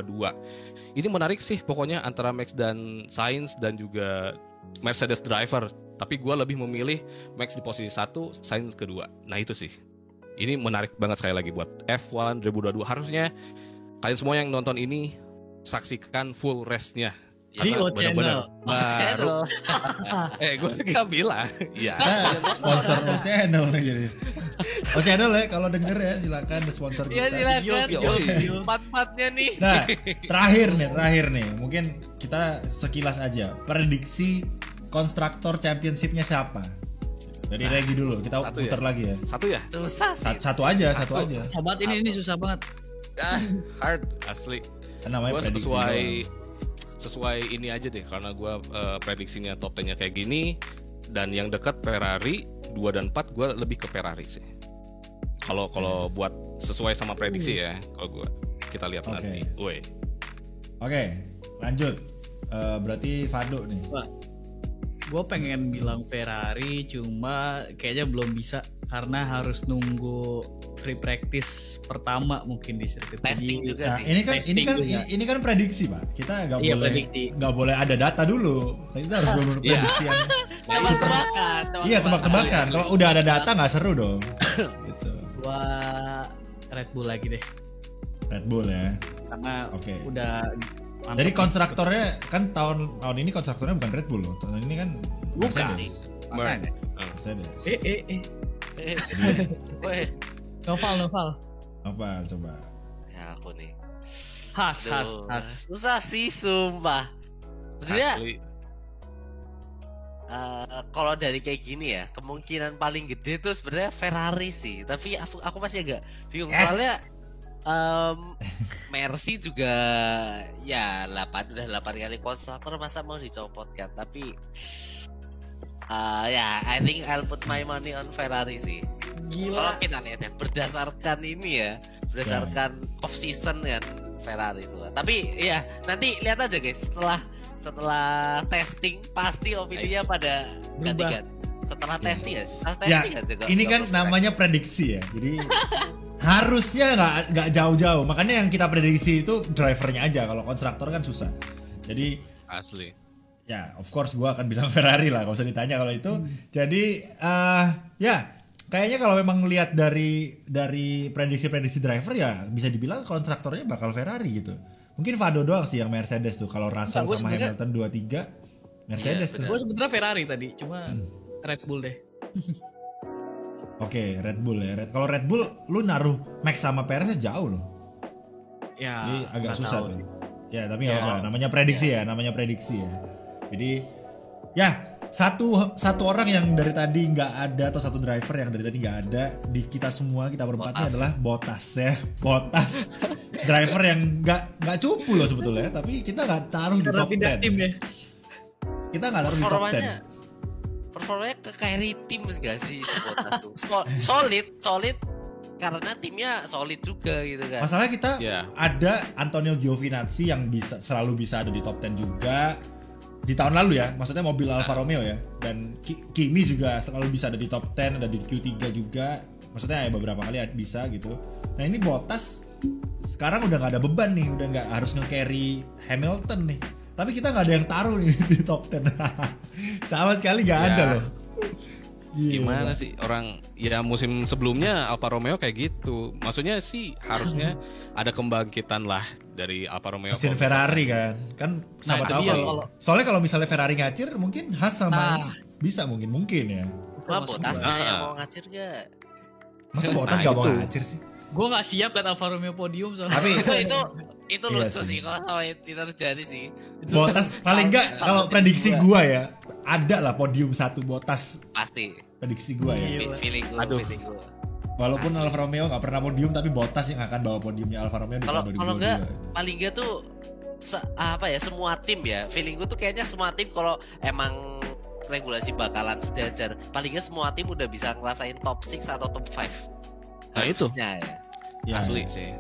D: Ini menarik sih pokoknya antara Max dan Sainz dan juga Mercedes driver. Tapi gua lebih memilih Max di posisi satu, Sainz kedua. Nah itu sih. Ini menarik banget sekali lagi buat F1 2022. Harusnya kalian semua yang nonton ini saksikan full race-nya.
B: Di O Channel.
D: Baru-
C: channel.
D: Eh gue gak bilang. Iya.
A: Nah, sponsor O Channel nih jadi. O Channel ya kalau denger ya silakan sponsor
C: Iya
A: kita.
C: silakan.
D: Yo,
C: Yo,
B: yo.
C: Empat-empatnya nih.
A: Nah, terakhir nih, terakhir nih. Mungkin kita sekilas aja. Prediksi konstruktor championship-nya siapa? Dari Regi dulu, kita
D: satu
A: putar
D: ya.
A: lagi ya.
D: Satu ya?
C: Susah sih.
A: Satu, satu aja, satu,
D: Satu.
A: aja.
B: Sobat ini ini susah banget.
D: Ah, hard asli.
A: Kan namanya
D: gue
A: prediksi
D: sesuai
A: doang.
D: sesuai ini aja deh karena gue prediksinya top 10-nya kayak gini dan yang dekat Ferrari 2 dan 4 gue lebih ke Ferrari sih. Kalau kalau buat sesuai sama prediksi ya kalau gua kita lihat
A: Oke.
D: nanti. Woi.
A: Oke, lanjut. Eh, berarti Fado nih.
B: Gue pengen bilang Ferrari cuma kayaknya belum bisa karena harus nunggu free practice pertama mungkin di sirkuit.
C: Testing
B: Jadi,
C: juga
A: Nah,
C: sih.
A: ini kan
B: Testing
A: ini kan
B: juga.
A: ini, ini kan prediksi, Pak. Kita nggak
B: Iya,
A: boleh
B: prediksi.
A: nggak boleh ada data dulu. Kita harus benar
D: Iya.
A: prediksi yang
C: Tebak-tebakan.
A: Iya, tebak-tebakan. Kalau udah ada data nggak seru dong.
B: Gua Red Bull lagi deh
A: Red Bull ya.
B: karena
A: Oke.
B: udah mantep
A: Jadi
B: nih.
A: konstruktornya kan tahun tahun ini konstruktornya bukan Red Bull loh. Tahun ini kan
B: Bukan.
A: Mercedes.
D: Ah.
A: Mercedes.
B: Eh eh eh
C: Eh, Weh,
B: Noval Noval
A: Apa coba?
C: ya aku nih.
B: Has Has Has
C: Susah sih sumpah. Sebenarnya Eh, kalau dari kayak gini ya, kemungkinan paling gede tuh sebenarnya Ferrari sih. Tapi aku aku masih agak bingung
A: Yes.
C: soalnya em, Mercy juga ya 8 udah 8 kali konstruktor masa mau dicopot kan. Tapi eh, ya I think I'll put my money on Ferrari sih. Kalau kita lihat ya berdasarkan ini ya, berdasarkan off season kan Ferrari semua. Tapi ya nanti lihat aja guys setelah setelah testing pasti opininya pada
B: Berubah.
C: ganti-ganti. Setelah
A: Iya.
C: testing ya, setelah
A: Ya,
C: testing aja kok.
A: ini kan
C: perlu
A: namanya prediksi ya. Jadi harusnya nggak nggak jauh-jauh. Makanya yang kita prediksi itu drivernya aja. Kalau konstruktor kan susah. Jadi
D: Asli.
A: ya of course gua akan bilang Ferrari lah kalau usah ditanya kalau itu jadi eh ya kayaknya kalau memang lihat dari dari prediksi-prediksi driver ya bisa dibilang kontraktornya bakal Ferrari gitu mungkin Vado doang sih yang Mercedes tuh kalau Russell
B: Enggak,
A: sama
B: sebenarnya-
A: Hamilton 23 Mercedes
C: Iya,
A: tuh
B: Gue sebenernya Ferrari tadi Cuma
A: Hmm.
B: Red Bull deh
A: oke Red Bull ya Red kalau Red Bull lu naruh Max sama Perez jauh loh
B: Ya
A: Jadi agak susah
B: tahu
A: tuh. Ya tapi
B: Ya.
A: apa-apa. Namanya prediksi ya, namanya prediksi ya. Jadi ya satu satu orang yang dari tadi nggak ada atau satu driver yang dari tadi nggak ada di kita semua kita berempat ini
C: Bottas.
A: adalah Botas ya, Botas driver yang nggak nggak cupu loh sebetulnya, tapi kita nggak taruh di top 10
B: tim ya
A: Kita nggak taruh di top 10
C: performanya performanya ke Kyrie tim gak sih tuh. So- solid, solid karena timnya solid juga gitu kan.
A: Masalahnya kita
D: Ya.
A: ada Antonio Giovinazzi yang bisa selalu bisa ada di top 10 juga di tahun lalu ya, maksudnya mobil Alfa Romeo ya. Dan Ki- Kimi juga selalu bisa ada di top 10, ada di Q3 juga. Maksudnya ya beberapa kali bisa gitu. Nah, ini Bottas sekarang udah nggak ada beban nih, udah nggak harus nge-carry Hamilton nih. Tapi kita nggak ada yang taruh nih di top 10. Sama sekali nggak
D: Ya.
A: ada loh. Gila.
D: Gimana sih orang ya musim sebelumnya Alfa Romeo kayak gitu. Maksudnya sih harusnya ada kebangkitan lah dari Alfa Romeo.
A: mesin Ferrari kan kan sama
B: itu
A: tahu kalau
B: kalau-
A: soalnya kalau misalnya Ferrari ngacir mungkin Haas sama
B: Nah.
A: bisa mungkin mungkin ya
C: Wah,
B: Masuk
C: botasnya
D: gua.
C: yang mau ngacir gak?
A: masa Bottas
D: Nah,
A: gak mau
D: itu.
A: ngacir sih
B: Gue gak siap liat Alfa Romeo podium soalnya
A: tapi
C: itu itu itu
A: Iya
C: lucu
A: sih.
C: sih kalau tahu itu terjadi sih.
A: Bottas paling enggak kalau prediksi gua ya ada lah podium satu Bottas
C: Pasti.
A: prediksi gua ya.
C: Feeling gue,
D: Aduh.
C: feeling gue.
A: walaupun Alfa Romeo nggak pernah podium tapi Bottas yang akan bawa podiumnya Alfa Romeo di
C: Kalau
A: tahun
C: kalau
A: 2022
C: enggak paling enggak tuh se- apa ya semua tim ya feeling gue tuh kayaknya semua tim kalau emang regulasi bakalan sejajar paling enggak semua tim udah bisa ngerasain top 6 atau top 5
D: Nah, itu.
C: Harusnya ya
A: ya,
D: Asli sih.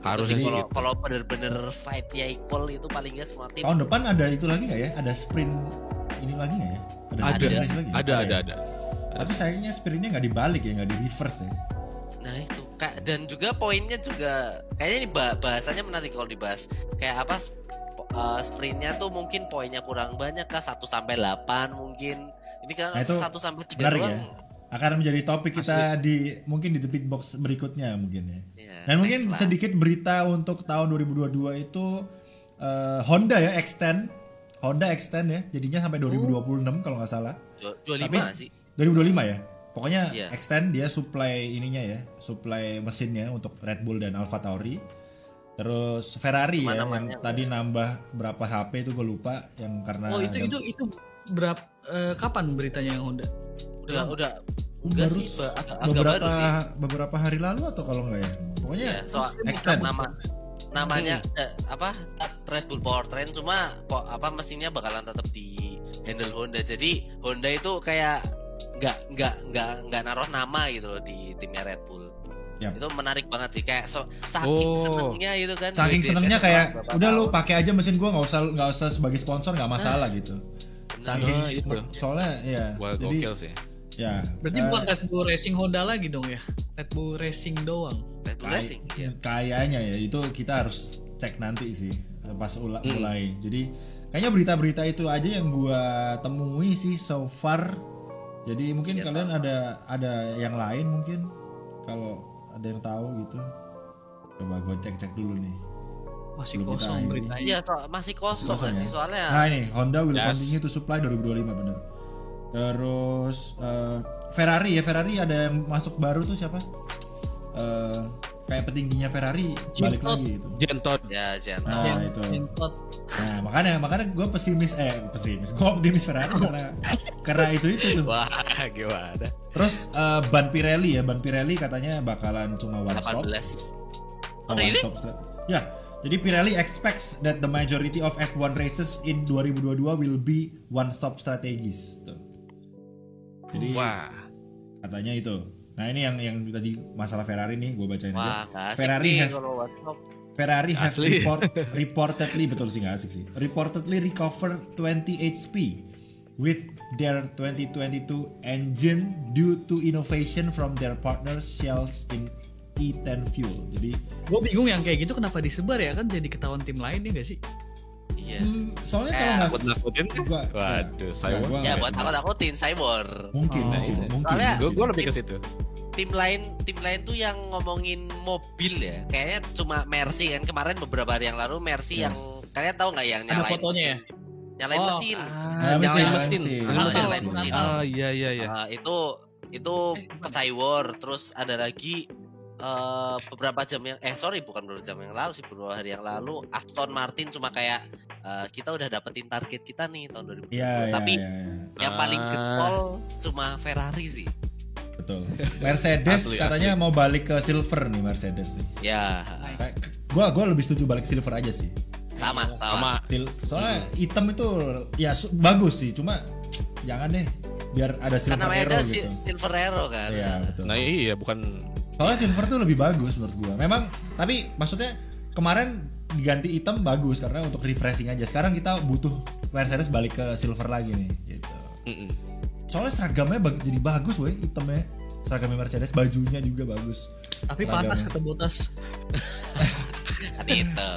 C: Harus
D: Harusnya sih
C: kalau kalau bener-bener fightnya equal itu paling enggak semua tim
A: tahun depan ada itu lagi nggak ya ada sprint ini lagi nggak ya
D: Ada,
A: sprint race lagi?
D: ada, ada,
A: ya?
D: ada.
A: tapi sayangnya sprintnya nggak dibalik ya nggak di reverse ya
C: Nah itu Kak, dan juga poinnya juga kayaknya ini bah- bahasanya menarik kalau dibahas. Kayak apa sp- uh, sprintnya tuh mungkin poinnya kurang banyak kah 1 sampai 8 mungkin. Ini kan
A: Nah,
C: 1 sampai 3
A: menarik
C: doang.
A: ya. Akan menjadi topik kita di mungkin di the big box berikutnya mungkin ya.
C: Ya,
A: Dan mungkin
C: lah.
A: sedikit berita untuk tahun 2022 itu eh, Honda ya extend Honda extend ya jadinya sampai 2026 kalau nggak salah.
C: Dua- 25
A: Tapi-
C: sih.
A: 2025 ya. Pokoknya
C: Iya.
A: extend dia supply ininya ya, supply mesinnya untuk Red Bull dan Alfa Tauri. Terus Ferrari ya yang
C: Ke mana-mana.
A: tadi nambah berapa HP itu gue lupa yang karena
B: Oh itu
A: ada-
B: itu itu berapa eh, kapan beritanya yang Honda?
C: Udah udah enggak
A: baru
C: sih ba- agak, agak
A: beberapa
C: baru sih.
A: beberapa hari lalu atau kalau enggak ya. Pokoknya
C: Ya, soal
A: extend.
C: nama namanya eh, apa Red Bull Powertrain cuma po, apa mesinnya bakalan tetap di handle Honda jadi Honda itu kayak nggak nggak nggak nggak naruh nama gitu loh di timnya Red Bull
A: Yap.
C: Itu menarik banget sih kayak so, saking
D: Oh.
C: senengnya itu kan.
A: Saking senengnya kayak
C: beberapa
A: udah lu pakai aja mesin gua nggak usah nggak usah sebagai sponsor nggak masalah gitu. Saking
D: Nah, itu.
A: soalnya ya.
D: Wah,
A: jadi
D: gokil sih.
A: Ya.
B: Berarti
A: eh,
B: bukan Red Bull Racing Honda lagi dong ya? Red Bull Racing doang.
C: Red Bull
A: Kay-
C: Racing. Iya.
A: Kayaknya ya itu kita harus cek nanti sih pas ula-
C: Hmm.
A: mulai. Jadi kayaknya berita-berita itu aja yang gua temui sih so far. Jadi mungkin
C: Iya,
A: kalian ada ada yang lain mungkin kalau ada yang tahu gitu. Coba gua cek-cek dulu nih.
B: Masih
A: Belum
B: kosong
A: ini.
B: beritanya.
C: Iya, masih kosong
A: Kosong
C: nggak sih
A: ya?
C: soalnya.
A: Nah ini Honda will
D: Yes.
A: continue to supply 2025 bener. Terus eh, Ferrari ya Ferrari ada yang masuk baru tuh siapa? Eh, kayak petingginya Ferrari balik lagi gitu.
D: Jentot.
C: Ya, Jan.
A: Nah
B: Yang
A: itu.
B: Jentot.
A: Nah makanya makanya gue pesimis eh pesimis gue optimis Ferrari karena karena itu itu tuh.
D: Wah, gimana?
A: Terus eh, ban Pirelli ya ban Pirelli katanya bakalan cuma one stop.
C: 18.
A: Oh,
C: Oh,
A: one
C: really?
A: stop Ya, jadi Pirelli expects that the majority of F1 races in 2022 will be one stop strategies. Tuh. Jadi
D: Wah.
A: katanya itu. Nah ini yang yang tadi masalah Ferrari nih gue bacain
C: Wah,
A: aja. Ferrari
C: nih stop.
A: Ferrari has
D: Asli.
A: report, reportedly betul sih nggak asik sih. Reportedly recover 20 HP with their 2022 engine due to innovation from their partners Shells in E10 fuel. Jadi
B: Gue bingung yang kayak gitu kenapa disebar ya kan jadi ketahuan tim lain ya gak sih?
C: Iya.
A: hmm, soalnya
C: Eh,
A: kalau nggak
D: Nakut-nakutin?
A: gua-
D: Waduh,
A: ya,
D: saya
A: gua
C: Ya buat aku takutin cyber.
A: mungkin
B: Oh.
A: mungkin mungkin.
C: Soalnya-
D: Gue
A: mungkin.
D: lebih ke situ.
C: Tim lain tim lain tuh yang ngomongin mobil ya. Kayaknya cuma Mercy kan kemarin beberapa hari yang lalu Mercy
A: Yes.
C: yang kalian tahu nggak yang
B: Ada
C: nyalain
B: fotonya
C: mesin?
B: ya?
C: Nyalain
B: Oh.
C: mesin.
A: Ah,
D: Ah,
A: mesin,
D: nyalain
A: nyalain
D: mesin.
A: mesin.
D: Nyalain
C: Ah,
D: mesin.
C: nyalain mesin.
D: Ah, iya iya iya.
C: Ah, itu itu ke Cywar terus ada lagi eh, beberapa jam yang eh sorry bukan beberapa jam yang lalu sih beberapa hari yang lalu Aston Martin cuma kayak eh, kita udah dapetin target kita nih tahun 2020
A: Iya, iya,
C: tapi
A: iya, iya.
C: yang paling
D: Ah.
C: getol cuma Ferrari sih
A: betul. Mercedes
D: Asli,
A: katanya mau balik ke silver nih Mercedes nih.
C: ya
A: Kayak- Gua gua lebih setuju balik silver aja sih.
C: sama sama,
A: soalnya hitam itu ya bagus sih, cuma jangan deh biar ada silver
C: karena
A: arrow
C: aja si-
A: gitu.
C: Silver Arrow kan
A: Iya betul.
D: Nah iya bukan
A: Soalnya silver tuh lebih bagus menurut gua. Memang tapi maksudnya kemarin diganti hitam bagus karena untuk refreshing aja. Sekarang kita butuh Mercedes balik ke silver lagi nih gitu.
D: Mm-mm.
A: Soalnya seragamnya bag- jadi bagus weh hitamnya. Seragamnya Mercedes, bajunya juga bagus.
B: Tapi
A: Seragamnya.
B: panas kata Botas.
C: kan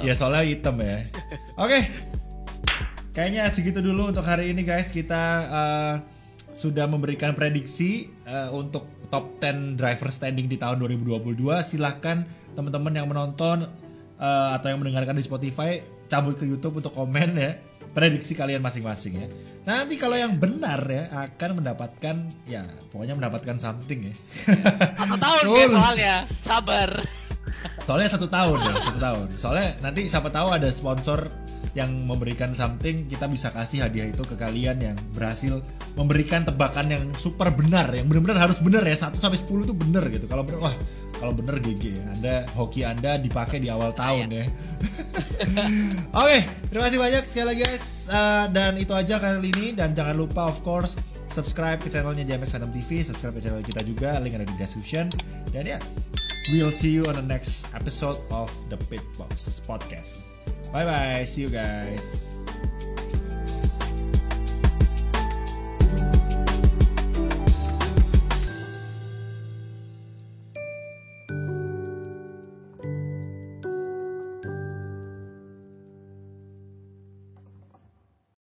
A: Ya soalnya hitam ya. Oke. Kayaknya segitu dulu untuk hari ini guys. Kita eh, sudah memberikan prediksi eh, untuk top 10 driver standing di tahun 2022. Silahkan teman-teman yang menonton eh, atau yang mendengarkan di Spotify cabut ke YouTube untuk komen ya prediksi kalian masing-masing ya. Nanti kalau yang benar ya akan mendapatkan ya pokoknya mendapatkan something ya.
C: satu tahun guys soalnya sabar
A: Soalnya satu tahun ya, satu tahun. Soalnya nanti siapa tahu ada sponsor yang memberikan something, kita bisa kasih hadiah itu ke kalian yang berhasil memberikan tebakan yang super benar, yang benar-benar harus benar ya. 1 sampai 10 tuh benar gitu. Kalau benar wah, kalau benar GG. Anda hoki Anda dipakai di awal tahun ya. Oke, terima kasih banyak sekali lagi guys. Eh, dan itu aja kali ini dan jangan lupa of course subscribe ke channelnya JMS Phantom TV, subscribe ke channel kita juga, link ada di description. Dan ya, we'll see you on the next episode of the Pitbox Podcast. Bye bye, see you guys.